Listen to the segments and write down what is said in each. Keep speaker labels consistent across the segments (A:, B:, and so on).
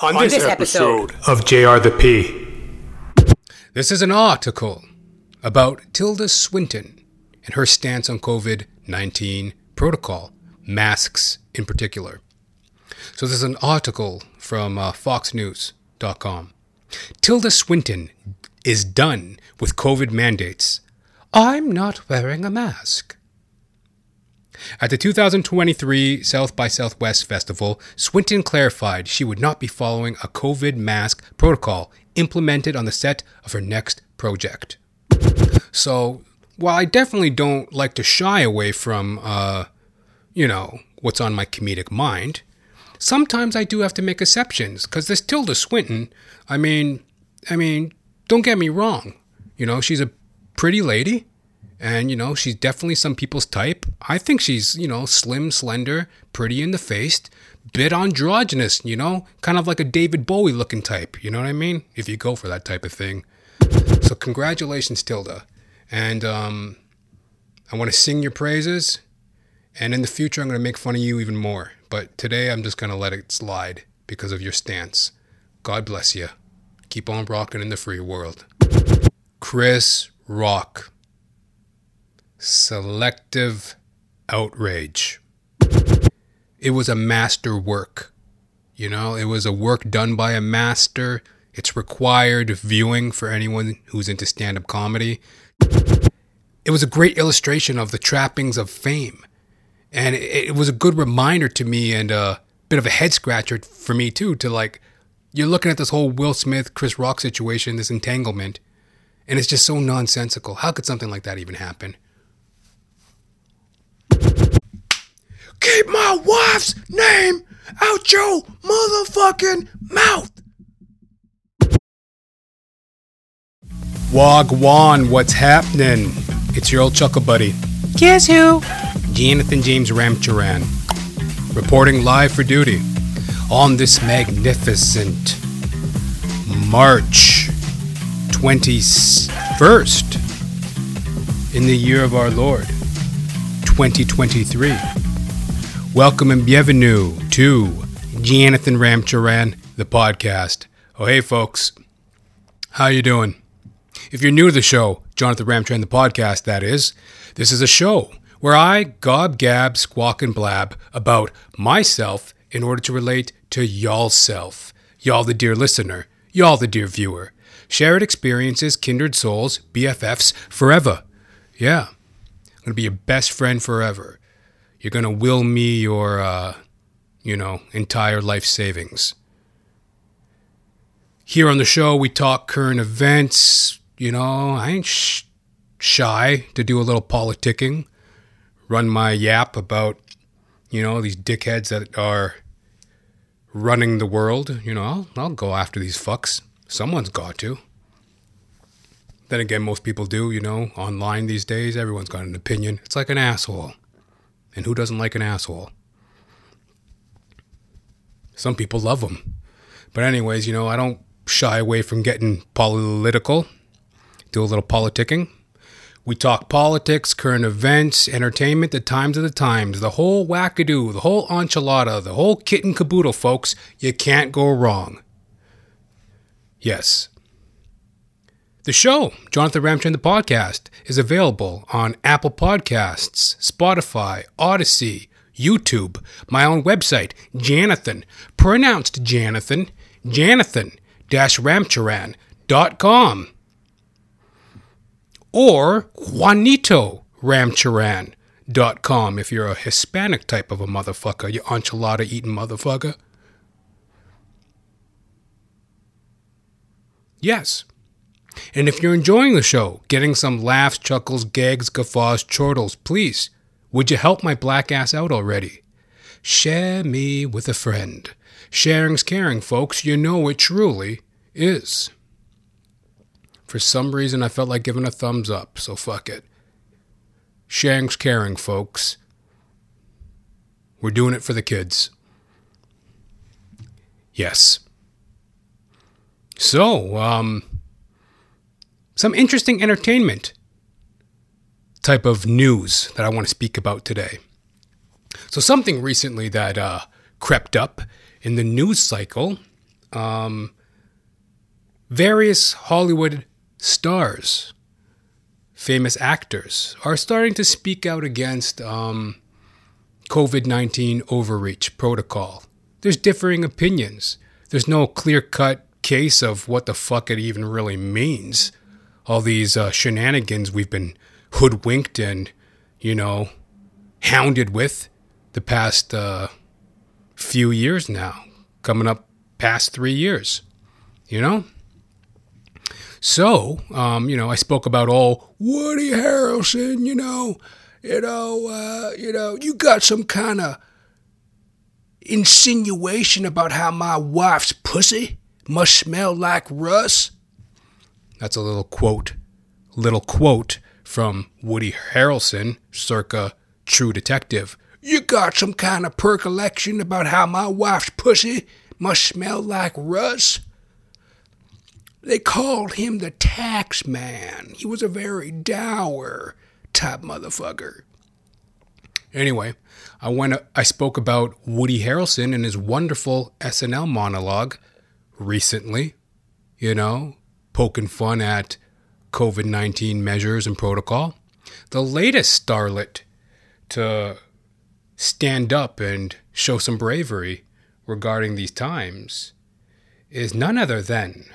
A: on, this, this episode, episode of JR the P.
B: This is an article about Tilda Swinton and her stance on COVID 19 protocol, masks in particular. So, this is an article from uh, FoxNews.com. Tilda Swinton is done with COVID mandates. I'm not wearing a mask. At the 2023 South by Southwest Festival, Swinton clarified she would not be following a COVID mask protocol implemented on the set of her next project. So, while I definitely don't like to shy away from, uh, you know, what's on my comedic mind, sometimes I do have to make exceptions because this Tilda Swinton, I mean, I mean, don't get me wrong, you know, she's a pretty lady. And, you know, she's definitely some people's type. I think she's, you know, slim, slender, pretty in the face, bit androgynous, you know, kind of like a David Bowie looking type. You know what I mean? If you go for that type of thing. So, congratulations, Tilda. And um, I want to sing your praises. And in the future, I'm going to make fun of you even more. But today, I'm just going to let it slide because of your stance. God bless you. Keep on rocking in the free world. Chris Rock selective outrage. It was a master work. You know, it was a work done by a master. It's required viewing for anyone who's into stand up comedy. It was a great illustration of the trappings of fame. And it, was a good reminder to me and a bit of a head scratcher for me, too, to like, you're looking at this whole Will Smith, Chris Rock situation, this entanglement, and it's just so nonsensical. How could something like that even happen? Keep my wife's name out your motherfucking mouth. Wagwan, what's happening? It's your old chuckle buddy.
C: Guess who?
B: Jonathan James Ramcharan, reporting live for duty on this magnificent March 21st in the year of our Lord 2023. Welcome and bienvenue to Jonathan Ramcharan, the podcast. Oh, hey, folks. How you doing? If you're new to the show, Jonathan Ramcharan, the podcast, that is, this is a show where I gob, gab, squawk, and blab about myself in order to relate to y'all self. Y'all, the dear listener. Y'all, the dear viewer. Shared experiences, kindred souls, BFFs, forever. Yeah. Going to be your best friend forever you're going to will me your, uh, you know, entire life savings. Here on the show, we talk current events. You know, I ain't sh- shy to do a little politicking, run my yap about, you know, these dickheads that are running the world. You know, I'll, I'll go after these fucks. Someone's got to. Then again, most people do, you know, online these days. Everyone's got an opinion. It's like an asshole. And who doesn't like an asshole? Some people love them. But, anyways, you know, I don't shy away from getting political, do a little politicking. We talk politics, current events, entertainment, the times of the times, the whole wackadoo, the whole enchilada, the whole kit and caboodle, folks. You can't go wrong. Yes, the show, Jonathan Ramcharan the podcast, is available on Apple Podcasts, Spotify, Odysee, YouTube, my own website, Jonathan, pronounced Jonathan, Jonathan-Ramcharan.com, or Juanito Ramcharan.com if you're a Hispanic type of a motherfucker, you enchilada eating motherfucker. Yes. And if you're enjoying the show, getting some laughs, chuckles, gags, guffaws, chortles, please, would you help my black ass out already? Share me with a friend. Sharing's caring, folks. You know it truly is. For some reason, I felt like giving a thumbs up, so fuck it. Sharing's caring, folks. We're doing it for the kids. Yes. So, um, some interesting entertainment type of news that I want to speak about today. So, something recently that uh, crept up in the news cycle um, various Hollywood stars, famous actors, are starting to speak out against um, COVID 19 overreach protocol. There's differing opinions. There's no clear cut case of what the fuck it even really means. All these uh, shenanigans we've been hoodwinked and, you know, hounded with the past uh, few years now, coming up past three years, you know? So, um, you know, I spoke about all Woody Harrelson, you know, you know, uh, you know, you got some kind of insinuation about how my wife's pussy must smell like Rust. That's a little quote, little quote from Woody Harrelson, circa True Detective. You got some kind of percolation about how my wife's pussy must smell like Rust? They called him the tax man. He was a very dour type motherfucker. Anyway, I went I spoke about Woody Harrelson and his wonderful SNL monologue recently, you know, poking fun at COVID-19 measures and protocol. The latest starlet to stand up and show some bravery regarding these times is none other than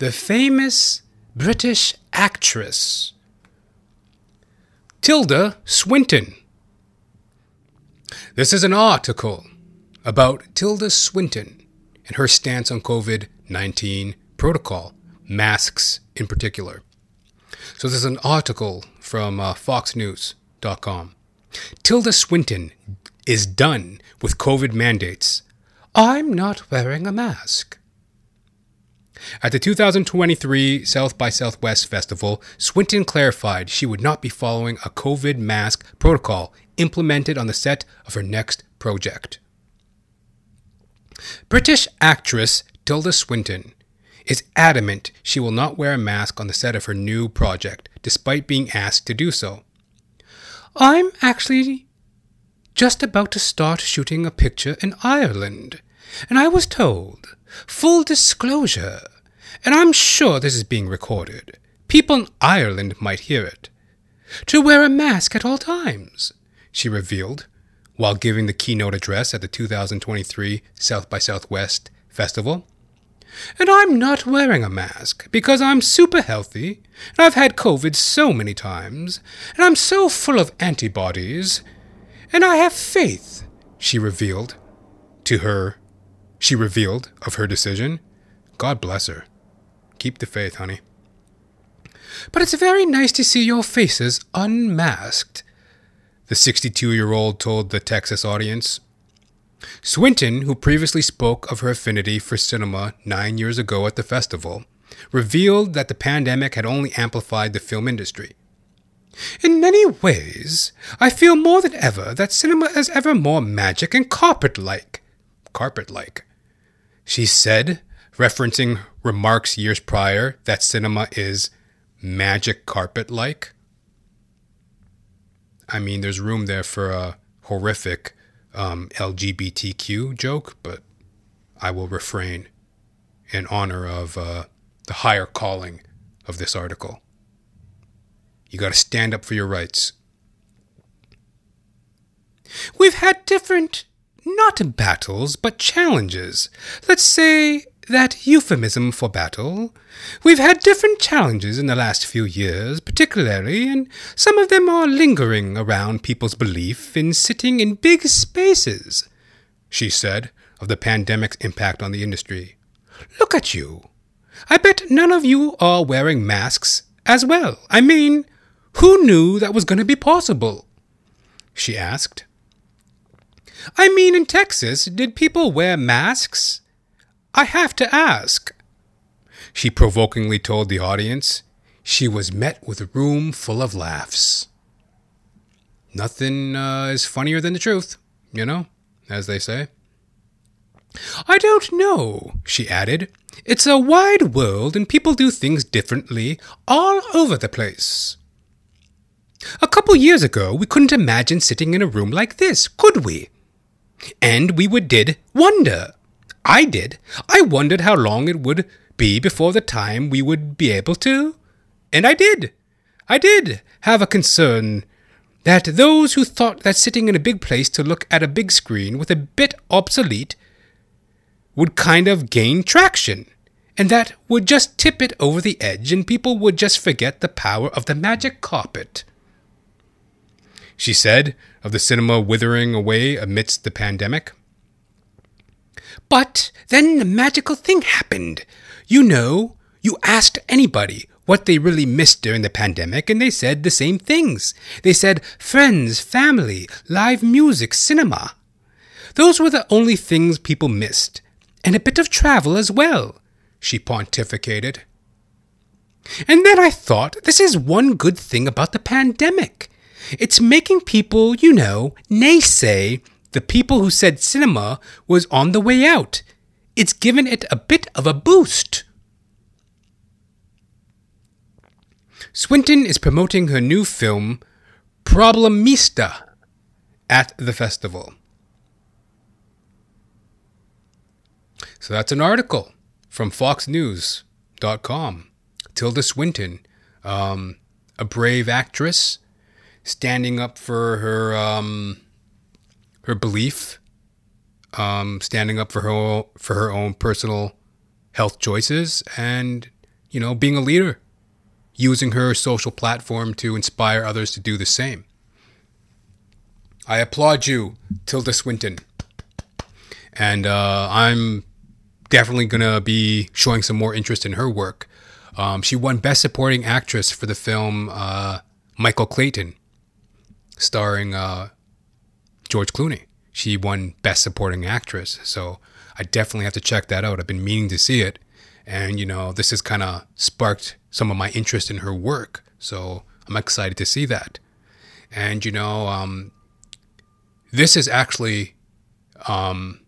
B: the famous British actress Tilda Swinton. This is an article about Tilda Swinton and her stance on COVID 19 protocol, masks in particular. So, this is an article from uh, FoxNews.com. Tilda Swinton is done with COVID mandates. I'm not wearing a mask. At the 2023 South by Southwest Festival, Swinton clarified she would not be following a COVID mask protocol implemented on the set of her next project. British actress Tilda Swinton is adamant she will not wear a mask on the set of her new project, despite being asked to do so. I'm actually just about to start shooting a picture in Ireland, and I was told, full disclosure, and I'm sure this is being recorded, people in Ireland might hear it, to wear a mask at all times, she revealed while giving the keynote address at the 2023 South by Southwest Festival. And I'm not wearing a mask because I'm super healthy, and I've had COVID so many times, and I'm so full of antibodies, and I have faith, she revealed to her. She revealed of her decision. God bless her. Keep the faith, honey. But it's very nice to see your faces unmasked, the 62 year old told the Texas audience. Swinton, who previously spoke of her affinity for cinema nine years ago at the festival, revealed that the pandemic had only amplified the film industry. In many ways, I feel more than ever that cinema is ever more magic and carpet like. Carpet like. She said, referencing remarks years prior that cinema is magic carpet like. I mean, there's room there for a horrific um, LGBTQ joke, but I will refrain in honor of uh, the higher calling of this article. You got to stand up for your rights. We've had different, not battles, but challenges. Let's say that euphemism for battle. We've had different challenges in the last few years, particularly, and some of them are lingering around people's belief in sitting in big spaces, she said of the pandemic's impact on the industry. Look at you. I bet none of you are wearing masks as well. I mean, who knew that was going to be possible? She asked. I mean, in Texas, did people wear masks? I have to ask. She provokingly told the audience. She was met with a room full of laughs. Nothing uh, is funnier than the truth, you know, as they say. I don't know, she added. It's a wide world and people do things differently all over the place. A couple years ago, we couldn't imagine sitting in a room like this, could we? And we would did wonder I did. I wondered how long it would be before the time we would be able to. And I did. I did have a concern that those who thought that sitting in a big place to look at a big screen was a bit obsolete would kind of gain traction, and that would just tip it over the edge, and people would just forget the power of the magic carpet. She said of the cinema withering away amidst the pandemic. But then the magical thing happened. You know, you asked anybody what they really missed during the pandemic, and they said the same things. They said friends, family, live music, cinema. Those were the only things people missed, and a bit of travel as well, she pontificated. And then I thought, this is one good thing about the pandemic. It's making people, you know, naysay the people who said cinema was on the way out. It's given it a bit of a boost. Swinton is promoting her new film, Problemista, at the festival. So that's an article from FoxNews.com. Tilda Swinton, um, a brave actress, standing up for her um, her belief, um, standing up for her for her own personal health choices, and you know, being a leader using her social platform to inspire others to do the same. I applaud you, Tilda Swinton. And uh, I'm definitely to be showing some more interest in her work. Um, she won Best Supporting Actress for the film uh, Michael Clayton, starring uh, George Clooney. She won Best Supporting Actress. So I definitely have to check that out. I've been meaning to see it. And, you know, this has kind of sparked some of my interest in her work. So I'm excited to see that. And, you know, um, this is actually um,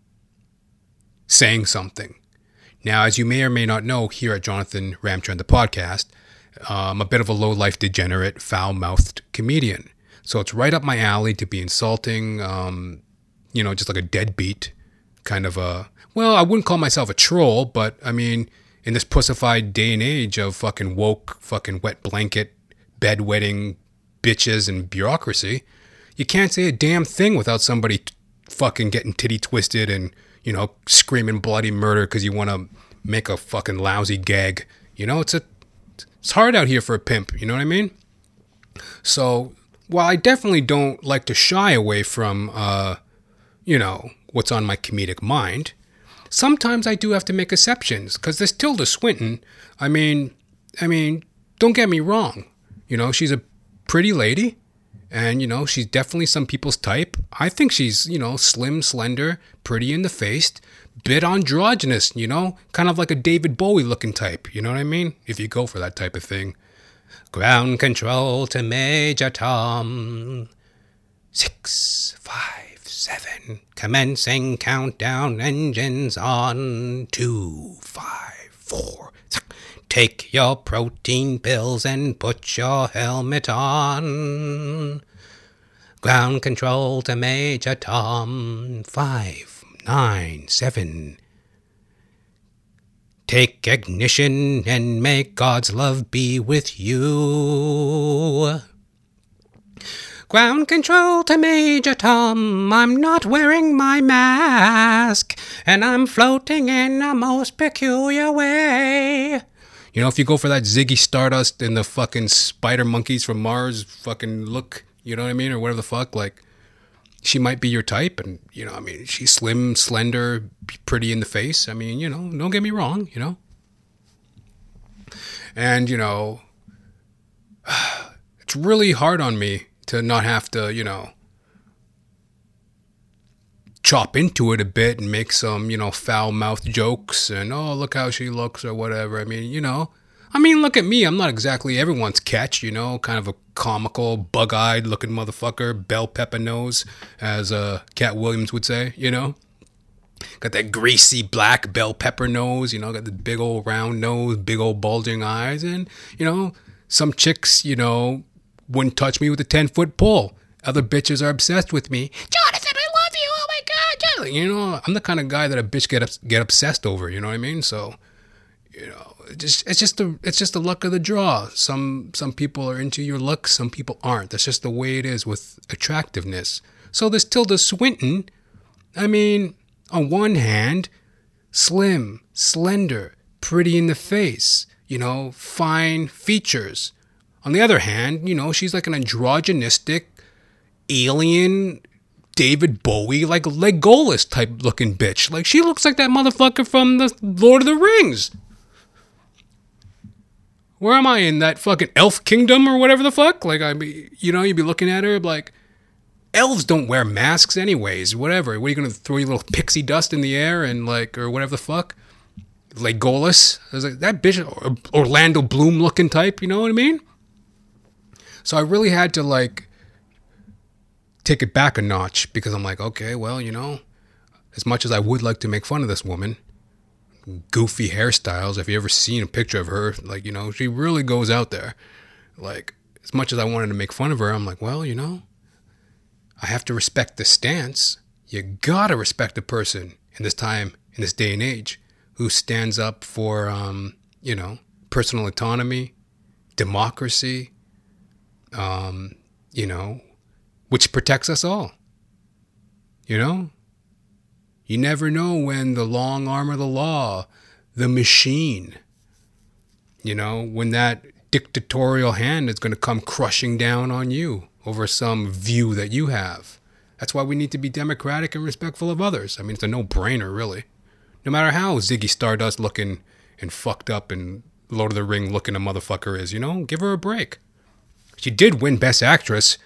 B: saying something. Now, as you may or may not know, here at Jonathan Ramcharan, the podcast, I'm a bit of a low life degenerate, foul mouthed comedian. So it's right up my alley to be insulting, um, you know, just like a deadbeat kind of a. Well, I wouldn't call myself a troll, but I mean, in this pussified day and age of fucking woke, fucking wet blanket, bedwetting bitches and bureaucracy, you can't say a damn thing without somebody t- fucking getting titty twisted and, you know, screaming bloody murder because you want to make a fucking lousy gag. You know, it's a it's hard out here for a pimp, you know what I mean? So, while I definitely don't like to shy away from uh, you know, what's on my comedic mind, sometimes I do have to make exceptions because this Tilda Swinton, I mean, I mean, don't get me wrong. You know, she's a pretty lady and, you know, she's definitely some people's type. I think she's, you know, slim, slender, pretty in the face, bit androgynous, you know, kind of like a David Bowie looking type. You know what I mean? If you go for that type of thing. Ground control to Major Tom. Six, five seven. Commencing countdown, engines on. Two, five, four. Take your protein pills and put your helmet on. Ground control to Major Tom. Five, nine, seven. Take ignition and may God's love be with you. Ground control to Major Tom. I'm not wearing my mask, and I'm floating in a most peculiar way. You know, if you go for that Ziggy Stardust and the fucking spider monkeys from Mars fucking look, you know what I mean? Or whatever the fuck, like, she might be your type. And, you know, I mean, she's slim, slender, pretty in the face. I mean, you know, don't get me wrong, you know? And, you know, it's really hard on me to not have to, you know, chop into it a bit and make some, you know, foul mouthed jokes and, oh, look how she looks or whatever. I mean, you know, I mean, look at me. I'm not exactly everyone's catch, you know, kind of a comical, bug eyed looking motherfucker, bell pepper nose, as uh, Katt Williams would say, you know. Got that greasy black bell pepper nose, you know, got the big old round nose, big old bulging eyes, and, you know, some chicks, you know, wouldn't touch me with a 10 foot pole. Other bitches are obsessed with me. Jonathan, I love you. Oh my God. really, you know, I'm the kind of guy that a bitch get get obsessed over. You know what I mean? So, you know, it's just it's just the it's just the luck of the draw. Some some people are into your look, some people aren't. That's just the way it is with attractiveness. So this Tilda Swinton, I mean, on one hand, slim, slender, pretty in the face, you know, fine features. On the other hand, you know, she's like an androgynistic alien David Bowie, like Legolas type looking bitch. Like she looks like that motherfucker from the Lord of the Rings. Where am I in that fucking elf kingdom or whatever the fuck? Like I be, you know, you'd be looking at her like elves don't wear masks anyways. Whatever. What are you gonna throw your little pixie dust in the air and like or whatever the fuck? Legolas. I was like that bitch, uh, Orlando Bloom looking type. You know what I mean? So I really had to like take it back a notch because I'm like, okay, well, you know, as much as I would like to make fun of this woman, goofy hairstyles. If you ever seen a picture of her, like you know, she really goes out there. Like as much as I wanted to make fun of her, I'm like, well, you know, I have to respect the stance. You gotta respect a person in this time, in this day and age, who stands up for, um, you know, personal autonomy, democracy, um, you know, which protects us all. You know? You never know when the long arm of the law, the machine, you know, when that dictatorial hand is going to come crushing down on you over some view that you have. That's why we need to be democratic and respectful of others. I mean, it's a no brainer, really. No matter how Ziggy Stardust looking and fucked up and Lord of the Ring looking a motherfucker is, you know, give her a break. She did win Best Actress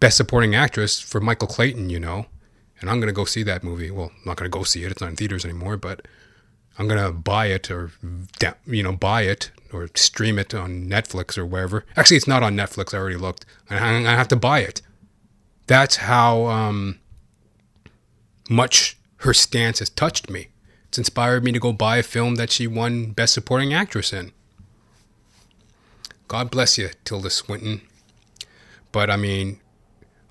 B: Best Supporting Actress for Michael Clayton, you know. And I'm going to go see that movie. Well, I'm not going to go see it. It's not in theaters anymore, but I'm going to buy it or, you know, buy it or stream it on Netflix or wherever. Actually, it's not on Netflix. I already looked. To have to buy it. That's how um, much her stance has touched me. It's inspired me to go buy a film that she won Best Supporting Actress in. God bless you, Tilda Swinton. But I mean,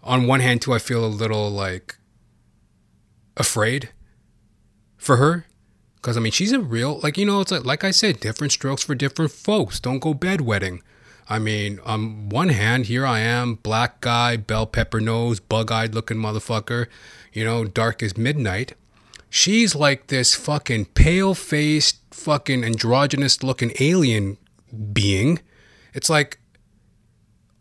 B: on one hand too i feel a little like afraid for her? Because i mean she's a real like you know it's like like i said different strokes for different folks. Don't go bedwetting. I mean on one hand here i am black guy bell pepper nose bug-eyed looking motherfucker you know dark as midnight. She's like this fucking pale faced fucking androgynous looking alien being. It's like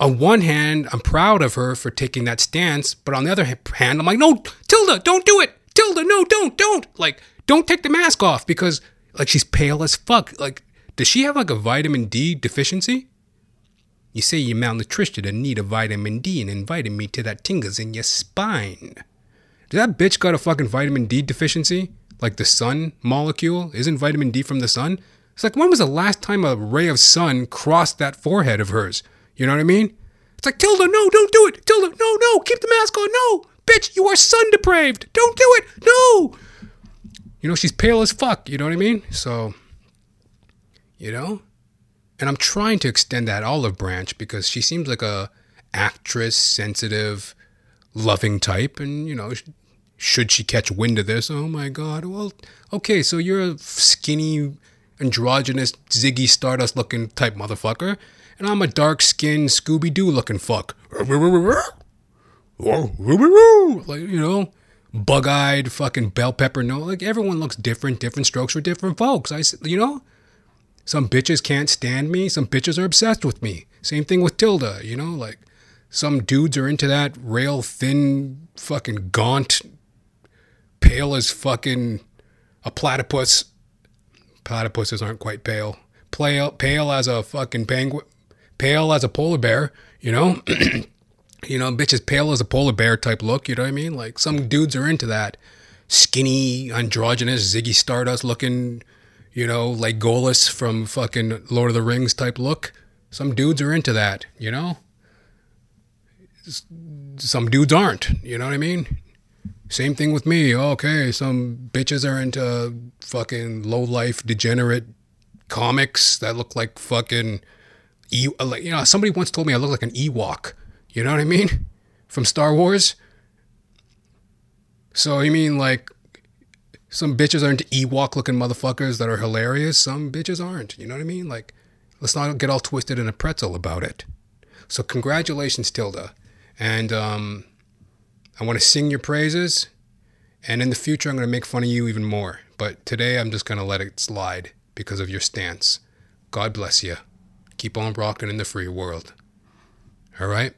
B: on one hand, I'm proud of her for taking that stance, but on the other hand, I'm like, no, Tilda, don't do it. Tilda, no, don't, don't. Like, don't take the mask off because, like, she's pale as fuck. Like, does she have like a vitamin D deficiency? You say you're malnutrition and need a vitamin D and invited me to that tingles in your spine. Does that bitch got a fucking vitamin D deficiency? Like the sun molecule? Isn't vitamin D from the sun? It's like, when was the last time a ray of sun crossed that forehead of hers? You know what I mean? It's like, Tilda, no, don't do it. Tilda, no, no, keep the mask on. No, bitch, you are sun depraved. Don't do it. No. You know, she's pale as fuck. You know what I mean? So, you know? And I'm trying to extend that olive branch because she seems like a actress, sensitive, loving type. And, you know, should she catch wind of this, oh my God, well, okay, so you're a skinny, androgynous, Ziggy Stardust looking type motherfucker and I'm a dark skinned Scooby Doo looking fuck. Like, you know, bug eyed fucking bell pepper. No, like everyone looks different, different strokes for different folks. I, you know, some bitches can't stand me, some bitches are obsessed with me. Same thing with Tilda, you know, like some dudes are into that rail thin, fucking gaunt, pale as fucking a platypus. Platypuses aren't quite pale. Pale, pale as a fucking penguin pale as a polar bear, you know? you know, bitch bitches pale as a polar bear type look, you know what I mean? Like some dudes are into that skinny, androgynous, Ziggy Stardust looking, you know, like Golas from fucking Lord of the Rings type look. Some dudes are into that, you know? Some dudes aren't, you know what I mean? Same thing with me. Oh, okay, some bitches are into fucking low life, degenerate comics that look like fucking E, like, you know, somebody once told me I look like an Ewok. You know what I mean? From Star Wars. So you mean, like Some bitches are into Ewok looking motherfuckers that are hilarious. Some bitches aren't. You know what I mean? Like, let's not get all twisted in a pretzel about it. So, congratulations, Tilda. And um, I want to sing your praises. And in the future, I'm going to make fun of you even more. But today, I'm just going to let it slide because of your stance. God bless you. Keep on rocking in the free world. All right?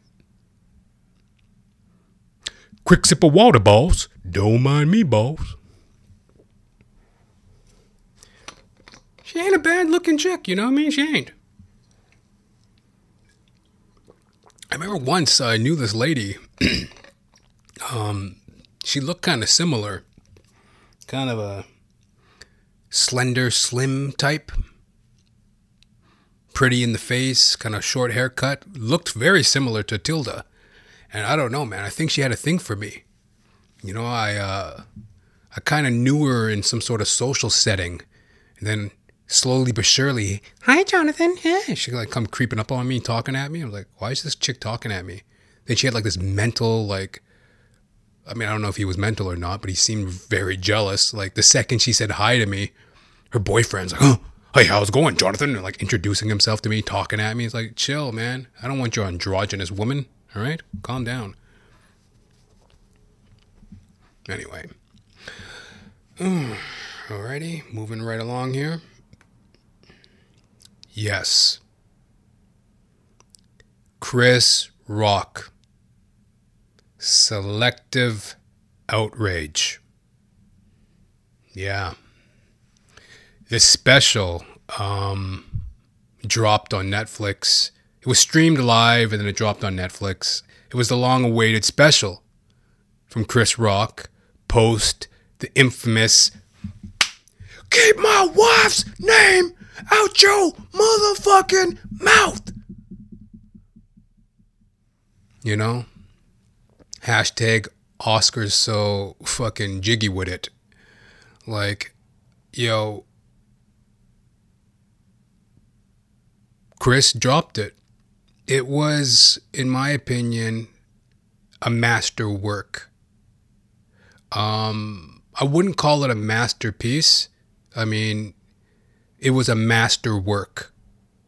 B: Quick sip of water, boss. Don't mind me, boss. She ain't a bad looking chick, you know what I mean? She ain't. I remember once I knew this lady. um, she looked kind of similar, kind of a slender, slim type, pretty in the face, kind of short haircut. Looked very similar to Tilda, and I don't know, man. I think she had a thing for me. You know, I uh, I kind of knew her in some sort of social setting, and then slowly but surely, hi Jonathan, yeah, she like come creeping up on me, talking at me. I was like, why is this chick talking at me? Then she had like this mental like I mean, I don't know if he was mental or not, but he seemed very jealous. Like the second she said hi to me, her boyfriend's like, "Oh, hey, how's it going, Jonathan?" And like introducing himself to me, talking at me. He's like, "Chill, man. I don't want your androgynous woman. All right, calm down." Anyway, alrighty, moving right along here. Yes, Chris Rock Selective outrage. Yeah. This special um, dropped on Netflix. It was streamed live and then it dropped on Netflix. It was the long awaited special from Chris Rock post the infamous Keep my wife's name out your motherfucking mouth. You know? hashtag Oscars so fucking jiggy with it. Like, yo, Chris dropped it. It was, in my opinion, a masterwork. Um, I wouldn't call it a masterpiece. I mean, it was a masterwork.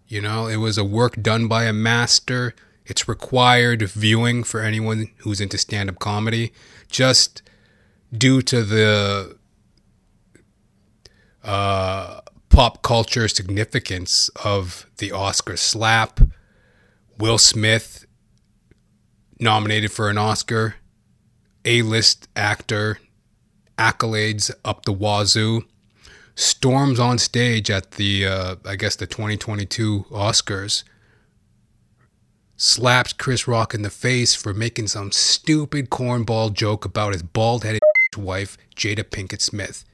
B: You know, it was a work done by a master it's required viewing for anyone who's into stand up comedy, just due to the uh, pop culture significance of the Oscar slap. Will Smith nominated for an Oscar, A list actor, accolades up the wazoo, storms on stage at the, uh, I guess, the 2022 Oscars slapped Chris Rock in the face for making some stupid cornball joke about his bald headed wife, Jada Pinkett Smith.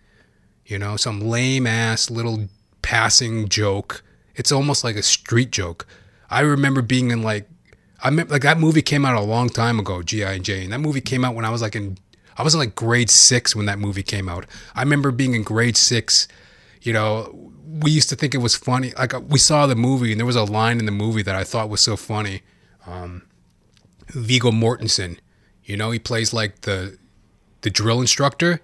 B: You know, some lame ass little passing joke. It's almost like a street joke. I remember being in like, I mean, like that movie came out a long time ago, G.I. Jane. That movie came out when I was like in, I was in like grade six when that movie came out. I remember being in grade six, you know, we used to think it was funny. Like we saw the movie and there was a line in the movie that I thought was so funny um, Viggo Mortensen, you know, he plays like the the drill instructor.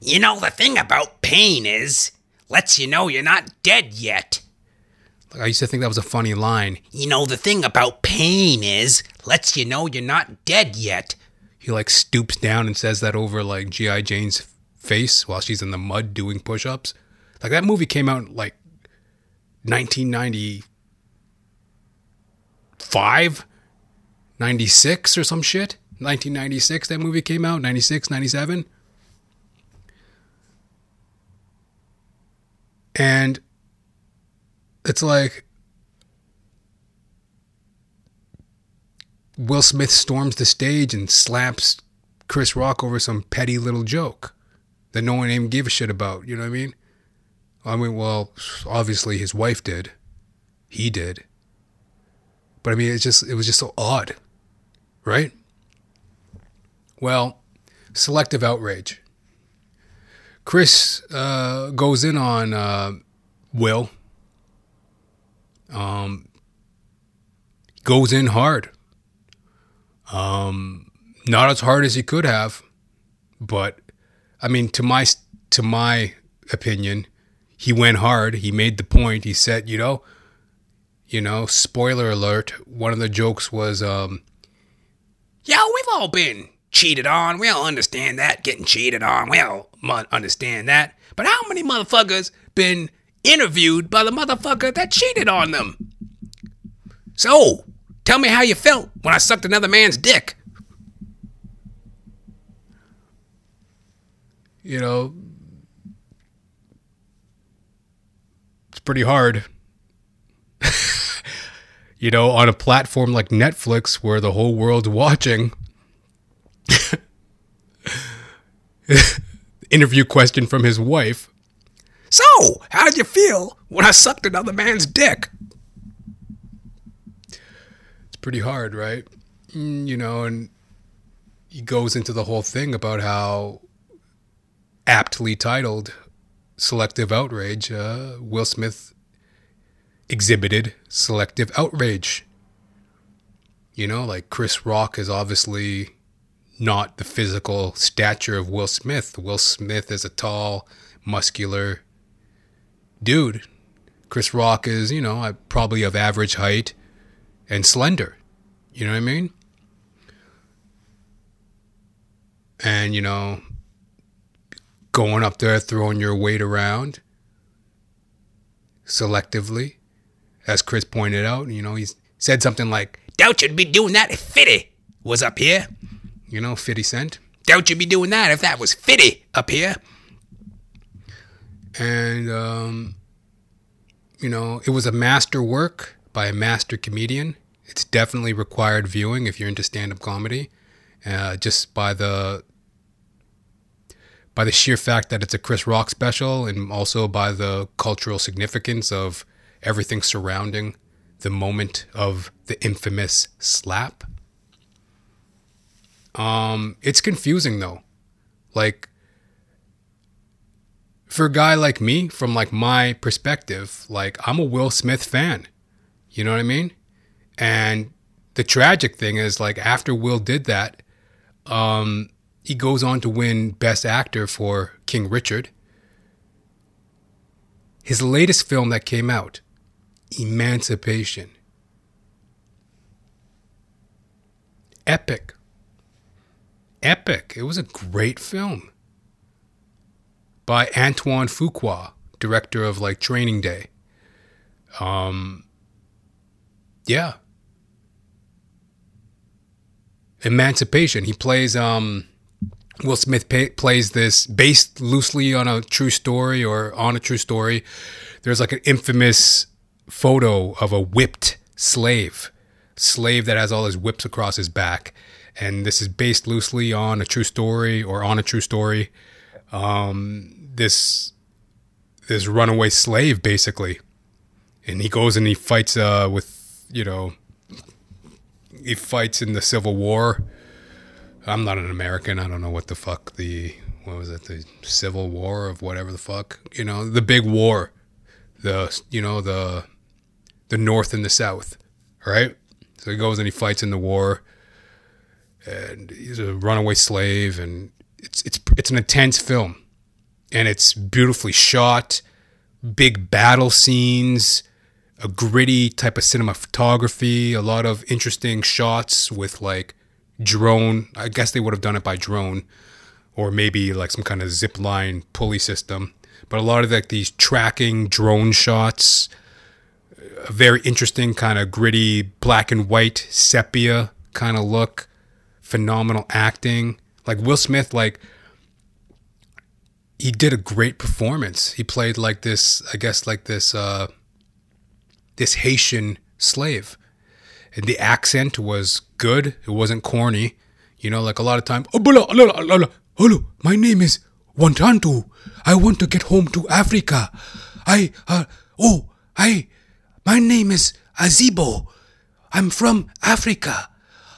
C: You know, the thing about pain is, lets you know you're not dead yet.
B: Like I used to think that was a funny line.
C: You know, the thing about pain is, lets you know you're not dead yet.
B: He like stoops down and says that over like G.I. Jane's face while she's in the mud doing push ups. Like that movie came out like 1995. 96 or some shit. 1996 that movie came out, 96, 97. And it's like Will Smith storms the stage and slaps Chris Rock over some petty little joke that no one even gave a shit about. You know what I mean? I mean, well, obviously his wife did. He did. But I mean, it's just it was just so odd right? Well, selective outrage. Chris uh, goes in on uh, Will. Um, goes in hard. Um, not as hard as he could have, but I mean, to my to my opinion, he went hard. He made the point. He said, you know, you know, spoiler alert. One of the jokes was, um,
C: "Yo, we've all been cheated on. We all understand that getting cheated on. We all understand that. But how many motherfuckers been interviewed by the motherfucker that cheated on them? So, tell me how you felt when I sucked another man's dick."
B: You know, it's pretty hard. you know, on a platform like Netflix where the whole world's watching. Interview question from his wife.
C: So, how did you feel when I sucked another man's dick?
B: It's pretty hard, right? Mm, you know, and he goes into the whole thing about how aptly titled selective outrage, uh, Will Smith exhibited selective outrage. You know, like Chris Rock is obviously not the physical stature of Will Smith. Will Smith is a tall, muscular dude. Chris Rock is, you know, probably of average height and slender. You know what I mean? And, you know, going up there, throwing your weight around selectively. As Chris pointed out, you know, he said something like,
C: Doubt you'd be doing that if Fitty was up here.
B: You know, 50 Cent.
C: Doubt you'd be doing that if that was Fitty up here.
B: And, um, you know, it was a master work by a master comedian. It's definitely required viewing if you're into stand up comedy. Uh, just by the by the sheer fact that it's a Chris Rock special and also by the cultural significance of everything surrounding the moment of the infamous slap. Um, it's confusing though. Like for a guy like me, from like my perspective, like I'm a Will Smith fan. You know what I mean? And the tragic thing is like after Will did that, um, he goes on to win Best Actor for King Richard. His latest film that came out, Emancipation. Epic. Epic. It was a great film. By Antoine Fuqua, director of like Training Day. Um yeah. Emancipation. He plays um Will Smith pay, plays this based loosely on a true story or on a true story. There's like an infamous photo of a whipped slave, slave that has all his whips across his back, and this is based loosely on a true story or on a true story. Um, this this runaway slave basically, and he goes and he fights uh, with you know he fights in the Civil War. I'm not an American. I don't know what the fuck the what was it? The Civil War of whatever the fuck you know the big war, the you know the the North and the South, right? So he goes and he fights in the war, and he's a runaway slave, and it's it's it's an intense film, and it's beautifully shot, big battle scenes, a gritty type of cinematography, a lot of interesting shots with like drone. I guess they would have done it by drone, or maybe like some kind of zip line pulley system. But a lot of like these tracking drone shots, a very interesting kind of gritty black and white sepia kind of look, phenomenal acting. Like Will Smith, like he did a great performance. He played like this, I guess, like this, uh, this Haitian slave and the accent was good. It wasn't corny. You know, like a lot of time. Oh, hello, my name is Wantantu. I want to get home to Africa. I, uh, oh, I, my name is Azibo. I'm from Africa,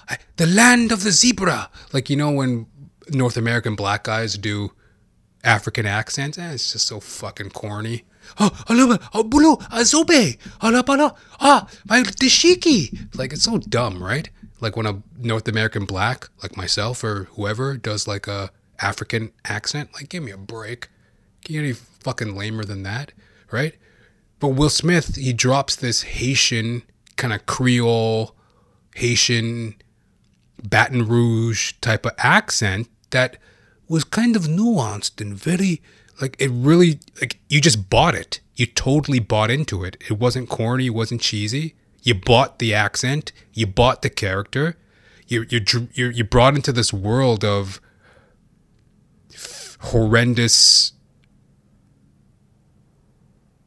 B: I, the land of the zebra. Like you know when North American black guys do African accent. Eh, it's just so fucking corny. Oh, oh, bulu, azobe, ala pala, ah, my dashiki. Like it's so dumb, right? Like when a North American black, like myself or whoever, does like a African accent, like give me a break. Can you get any fucking lamer than that, right? But Will Smith, he drops this Haitian kind of Creole, Haitian, Baton Rouge type of accent that was kind of nuanced and very like it really like you just bought it. You totally bought into it. It wasn't corny, it wasn't cheesy. You bought the accent, you bought the character. You you you you brought into this world of horrendous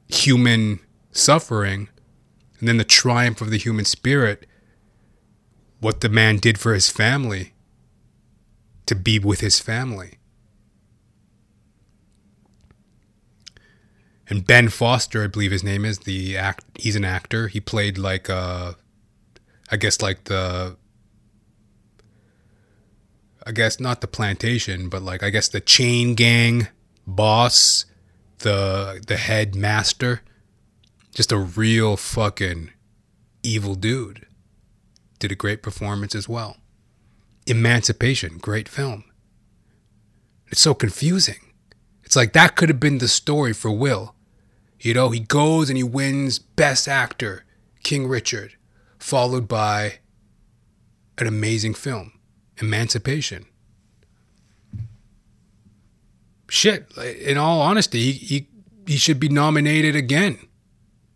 B: human suffering and then the triumph of the human spirit what the man did for his family to be with his family and Ben Foster, I believe his name is the act. He's an actor. He played like uh, I guess like the, I guess not the plantation, but like I guess the chain gang boss, the the head master, just a real fucking evil dude. Did a great performance as well. Emancipation, great film. It's so confusing. It's like that could have been the story for Will you know, he goes and he wins Best Actor, King Richard, followed by an amazing film, Emancipation. Shit, in all honesty, he, he, he should be nominated again.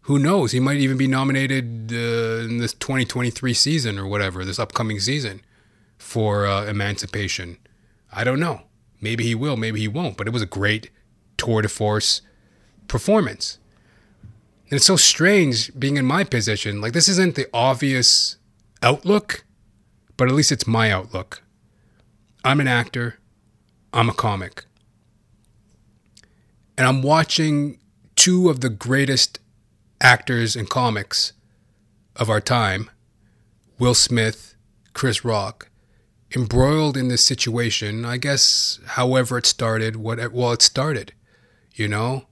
B: Who knows? He might even be nominated uh, in this 2023 season or whatever, this upcoming season for uh, Emancipation. I don't know. Maybe he will, maybe he won't, but it was a great tour de force performance. And it's so strange being in my position. Like, this isn't the obvious outlook, but at least it's my outlook. I'm an actor, I'm a comic. And I'm watching two of the greatest actors and comics of our time, Will Smith, Chris Rock, embroiled in this situation. I guess, however it started, what well, it started. You know,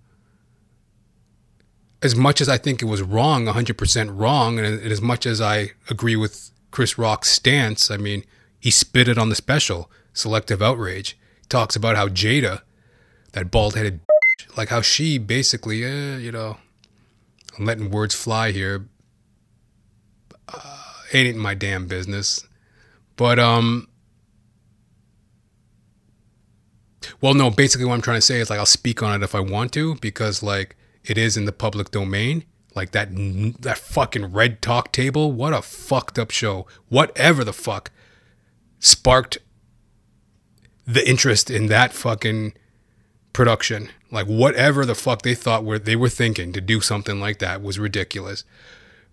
B: as much as I think it was wrong, 100% wrong, and as much as I agree with Chris Rock's stance, I mean, he spit it on the special, Selective Outrage. He talks about how Jada, that bald headed, like how she basically, eh, you know, I'm letting words fly here. Uh, ain't my damn business. But, um, well, no, basically what I'm trying to say is like I'll speak on it if I want to because, like, it is in the public domain. Like that that fucking red talk table. What a fucked up show. Whatever the fuck sparked the interest in that fucking production. Like whatever the fuck they thought were they were thinking to do something like that was ridiculous.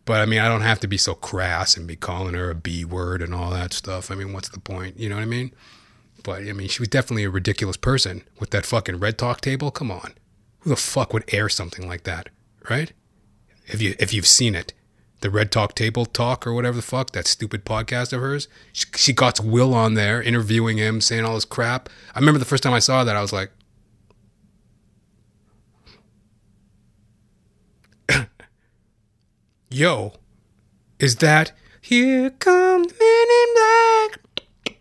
B: But I mean, I don't have to be so crass and be calling her a B word and all that stuff. I mean, what's the point? You know what I mean? But I mean, she was definitely a ridiculous person with that fucking red talk table. Come on. Who the fuck would air something like that, right? If you if you've seen it, the Red Talk Table Talk or whatever the fuck that stupid podcast of hers, she, she got Will on there interviewing him, saying all this crap. I remember the first time I saw that, I was like, "Yo, is that here comes Men in Black?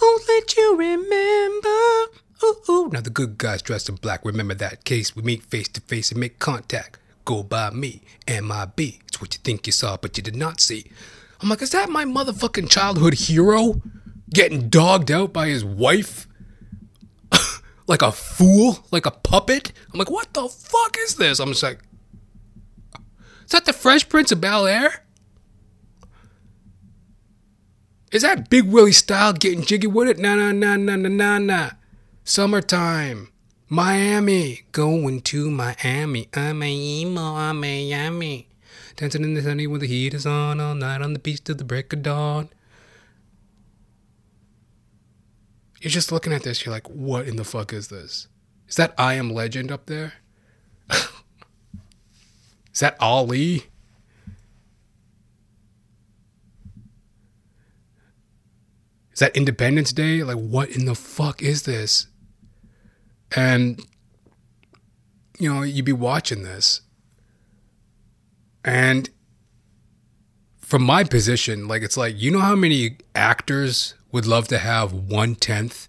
B: Won't let you remember." Ooh, ooh. Now the good guys dressed in black. Remember that case. We meet face to face and make contact. Go by me, MIB. It's what you think you saw, but you did not see. I'm like, is that my motherfucking childhood hero getting dogged out by his wife? like a fool? Like a puppet? I'm like, what the fuck is this? I'm just like, that the Fresh Prince of Bel Air? Is that Big Willie style getting jiggy with it? Nah, nah, nah, nah, nah, nah, nah. Summertime. Miami. Going to Miami. I'm a emo, I'm Miami. Dancing in the sunny when the heat is on all night on the beach till the break of dawn. You're just looking at this, you're like, what in the fuck is this? Is that I Am Legend up there? is that Ali? Is that Independence Day? Like, what in the fuck is this? And, you know, you'd be watching this. And from my position, like, it's like, you know how many actors would love to have one tenth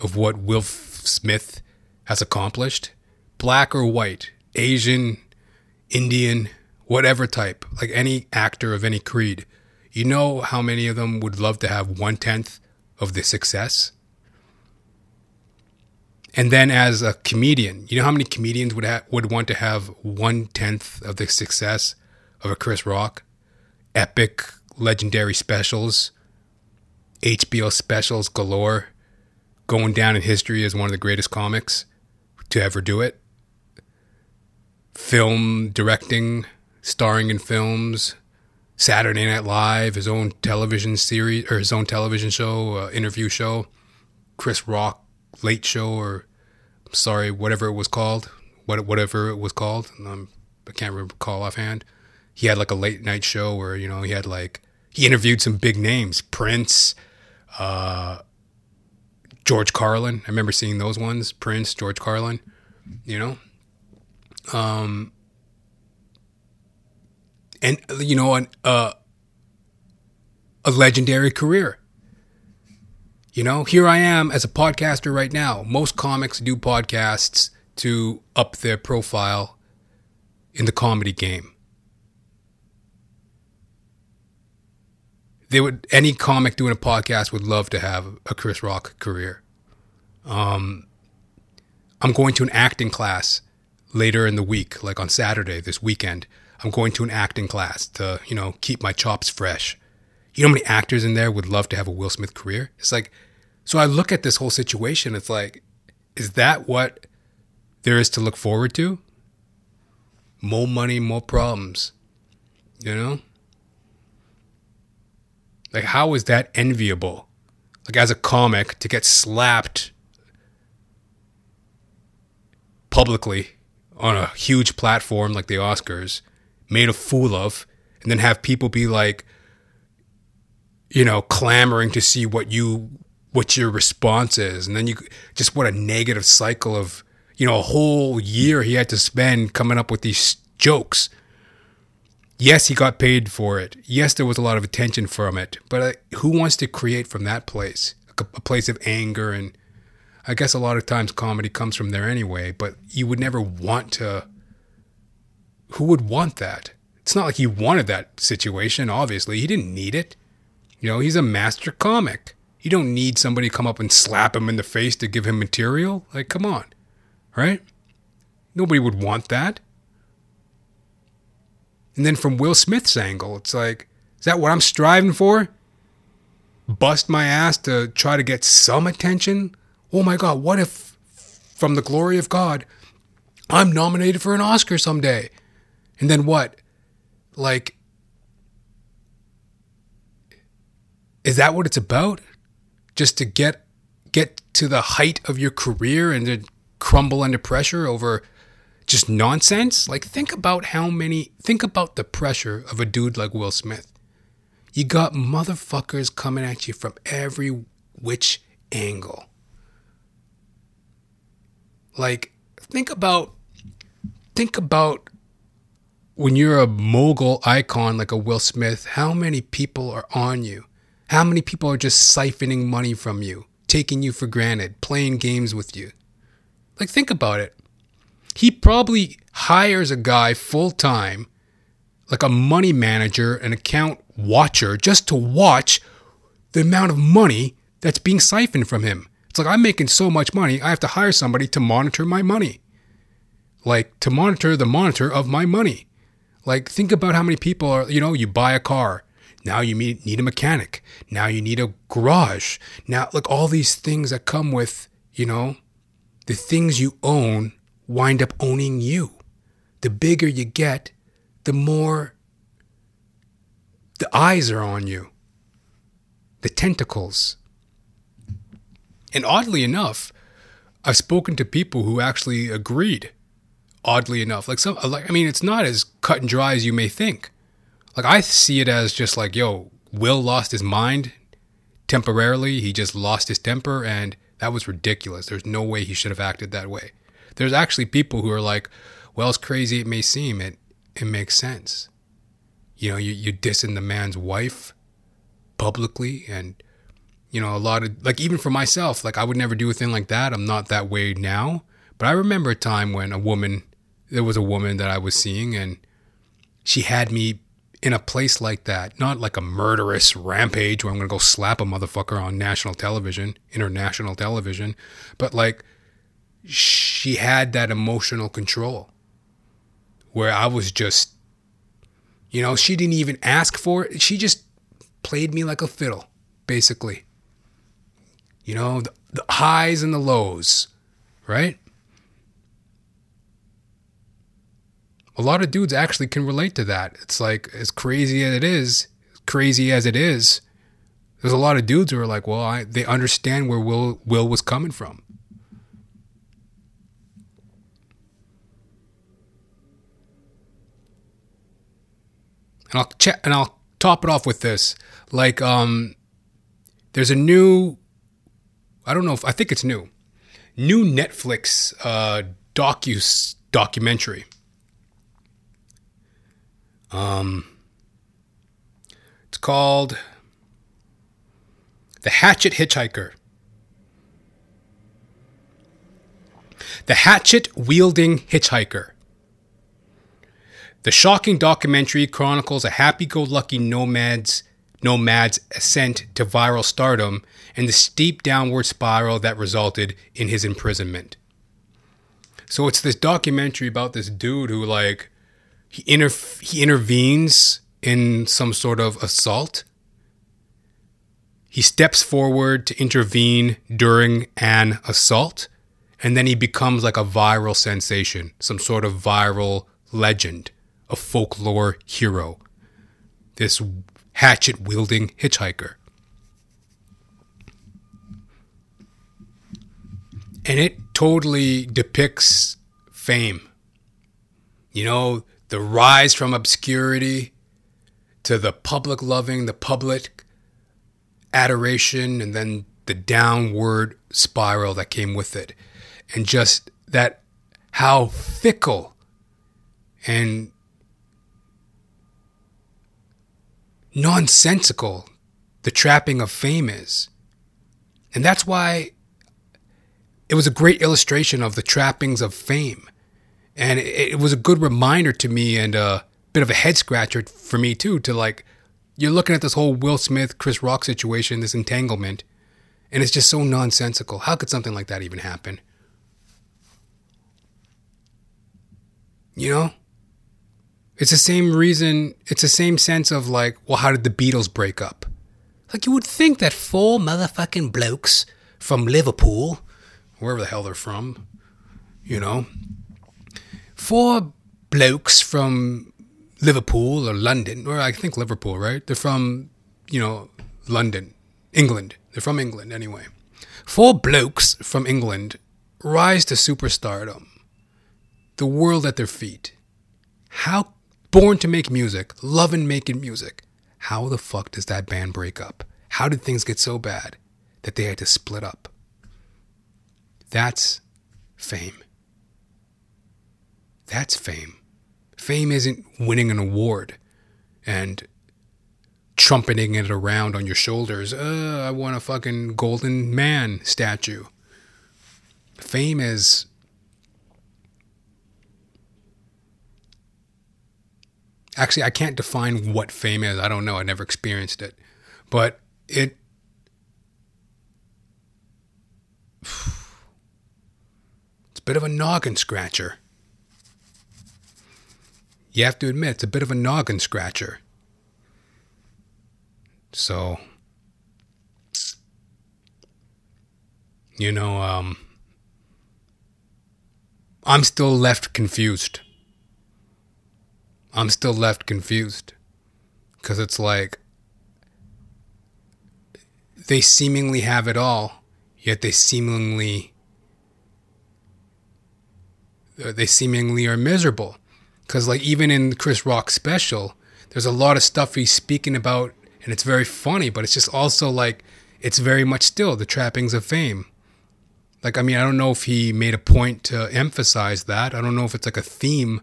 B: of what Will Smith has accomplished, black or white, Asian, Indian, whatever type, like any actor of any creed, you know how many of them would love to have one tenth of the success? And then as a comedian, you know how many comedians would ha- would want to have one tenth of the success of a Chris Rock? Epic, legendary specials, HBO specials galore, going down in history as one of the greatest comics to ever do it. Film directing, starring in films, Saturday Night Live, his own television series or his own television show, uh, interview show, Chris Rock Late Show, or sorry, whatever it was called, what whatever it was called, um, I can't recall offhand. He had like a late night show where you know he had like he interviewed some big names, Prince, uh, George Carlin. I remember seeing those ones, Prince, George Carlin. You know, um, and you know, an, uh, a legendary career. You know, here I am as a podcaster right now. Most comics do podcasts to up their profile in the comedy game. They would any comic doing a podcast would love to have a Chris Rock career. Um, I'm going to an acting class later in the week, like on Saturday this weekend. I'm going to an acting class to, you know, keep my chops fresh. You know how many actors in there would love to have a Will Smith career? It's like, so I look at this whole situation. It's like, is that what there is to look forward to? More money, more problems. You know? Like, how is that enviable? Like, as a comic, to get slapped publicly on a huge platform like the Oscars, made a fool of, and then have people be like, you know, clamoring to see what you what your response is, and then you just what a negative cycle of you know a whole year he had to spend coming up with these jokes. Yes, he got paid for it. Yes, there was a lot of attention from it, but uh, who wants to create from that place? A, a place of anger and I guess a lot of times comedy comes from there anyway, but you would never want to. Who would want that? It's not like he wanted that situation, obviously. He didn't need it. You know, he's a master comic. You don't need somebody to come up and slap him in the face to give him material. Like, come on, right? Nobody would want that. And then from Will Smith's angle, it's like, is that what I'm striving for? Bust my ass to try to get some attention? Oh my God, what if, from the glory of God, I'm nominated for an Oscar someday? And then what? Like, is that what it's about? just to get get to the height of your career and to crumble under pressure over just nonsense? Like think about how many think about the pressure of a dude like Will Smith. You got motherfuckers coming at you from every which angle. Like think about think about when you're a mogul icon like a Will Smith, how many people are on you? How many people are just siphoning money from you, taking you for granted, playing games with you? Like, think about it. He probably hires a guy full time, like a money manager, an account watcher, just to watch the amount of money that's being siphoned from him. It's like I'm making so much money, I have to hire somebody to monitor my money. Like, to monitor the monitor of my money. Like, think about how many people are, you know, you buy a car now you need a mechanic. Now you need a garage. Now, like all these things that come with, you know, the things you own wind up owning you. The bigger you get, the more the eyes are on you, the tentacles. And oddly enough, I've spoken to people who actually agreed. Oddly enough, like some, like I mean, it's not as cut and dry as you may think. Like I see it as just like, yo, Will lost his mind temporarily. He just lost his temper and that was ridiculous. There's no way he should have acted that way. There's actually people who are like, well, as crazy it may seem, it it makes sense. You know, you you dissing the man's wife publicly and you know, a lot of like even for myself, like I would never do a thing like that. I'm not that way now, But I remember a time when a woman, there was a woman that I was seeing, and she had me in a place like that, not like a murderous rampage where I'm to go slap a motherfucker on national television, international television, but like she had that emotional control where I was just, you know, she didn't even ask for it. She just played me like a fiddle, basically. You know, the, the highs and the lows, right? a lot of dudes actually can relate to that. It's like as crazy as it is, crazy as it is, there's a lot of dudes who are like, well, I, they understand where Will Will was coming from. And I'll check and I'll top it off with this. Like, um, there's a new, I don't know if I think it's new, new Netflix uh, docu documentary um, it's called The Hatchet Hitchhiker. The Hatchet Wielding Hitchhiker. The shocking documentary chronicles a happy-go-lucky nomad's nomad's ascent to viral stardom and the steep downward spiral that resulted in his imprisonment. So it's this documentary about this dude who like he inter he intervenes in some sort of assault. He steps forward to intervene during an assault, and then he becomes like a viral sensation, some sort of viral legend, a folklore hero. This hatchet wielding hitchhiker. And it totally depicts fame. You know, the rise from obscurity to the public loving, the public adoration, and then the downward spiral that came with it. And just that how fickle and nonsensical the trapping of fame is. And that's why it was a great illustration of the trappings of fame and it, it was a good reminder to me and a bit of a head scratcher for me too to like you're looking at this whole Will Smith Chris Rock situation, this entanglement, and it's just so nonsensical. How could something like that even happen? You know? It's the same reason, it's the same sense of like, well, how did the Beatles break up? Like, you would think that four motherfucking blokes from Liverpool, wherever the hell they're from, you know, four blokes from Liverpool or London, or I think Liverpool, right? They're from, you know, London, England. They're from England anyway. Four blokes from England rise to superstardom, the world at their feet. How born to make music, loving making music. How the fuck does that band break up? How did things get so bad that they had to split up? That's fame. That's fame. Fame isn't winning an award and trumpeting it around on your shoulders. Uh, I want a fucking golden man statue. Fame is Actually, I can't define what fame is. I don't know. I never experienced it. But it it's a bit of a noggin scratcher you have to admit it's a bit of a noggin scratcher. So, you know, um, I'm still left confused. I'm still left confused. Because it's like, they seemingly have it all, yet they seemingly uh, they seemingly are miserable. Because, like, even in Chris Rock's special, there's a lot of stuff he's speaking about, and it's very funny, but it's just also like, it's very much still the trappings of fame. Like, I mean, I don't know if he made a point to emphasize that. I don't know if it's like a theme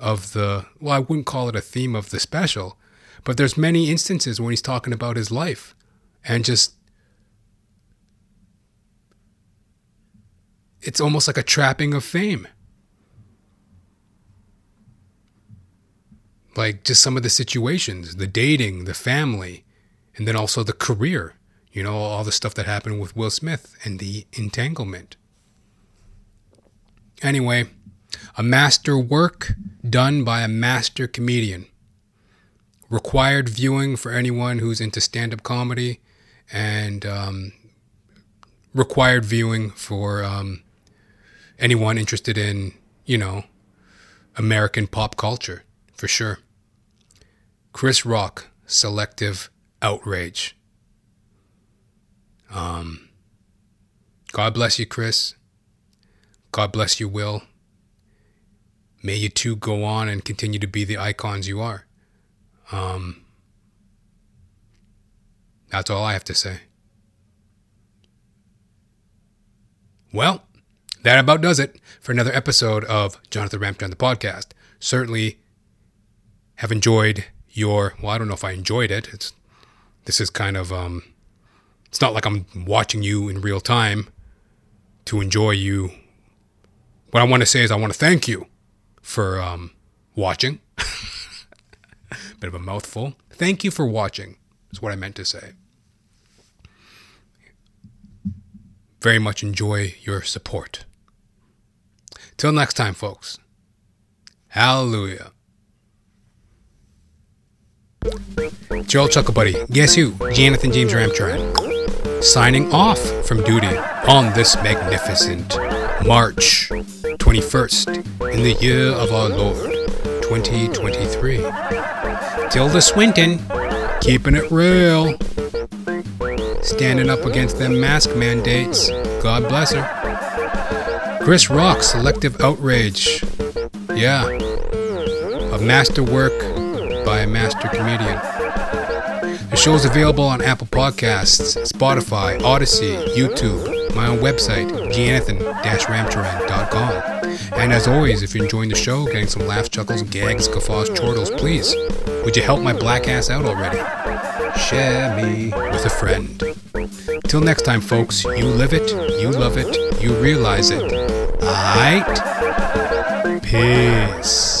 B: of the, well, I wouldn't call it a theme of the special, but there's many instances when he's talking about his life and just it's almost like a trapping of fame. Like just some of the situations, the dating, the family, and then also the career. You know, all the stuff that happened with Will Smith and the entanglement. Anyway, a master work done by a master comedian. Required viewing for anyone who's into stand up comedy and um, required viewing for um, anyone interested in, you know, American pop culture, for sure. Chris Rock, Selective Outrage. Um, God bless you, Chris. God bless you, Will. May you two go on and continue to be the icons you are. Um, that's all I have to say. Well, that about does it for another episode of Jonathan Ramcharan the podcast. Certainly have enjoyed your well, I don't know if I enjoyed it. It's this is kind of um it's not like I'm watching you in real time to enjoy you. What I want to say is I want to thank you for um watching. Bit of a mouthful. Thank you for watching, is what I meant to say. Very much enjoy your support. Till next time, folks. Hallelujah. Joel Chuckle Buddy, guess who? Jonathan James Ramcharan. Signing off from duty on this magnificent March 21st in the year of our Lord 2023. Tilda Swinton, keeping it real. Standing up against them mask mandates. God bless her. Chris Rock, Selective Outrage. Yeah. A masterwork by a master comedian. The show is available on Apple Podcasts, Spotify, Odysee, YouTube, my own website, janathan-ramcharan.com. And as always, if you're enjoying the show, getting some laughs, chuckles, gags, guffaws, chortles, please, would you help my black ass out already? Share me with a friend. Till next time, folks, you live it, you love it, you realize it. Aight? Peace.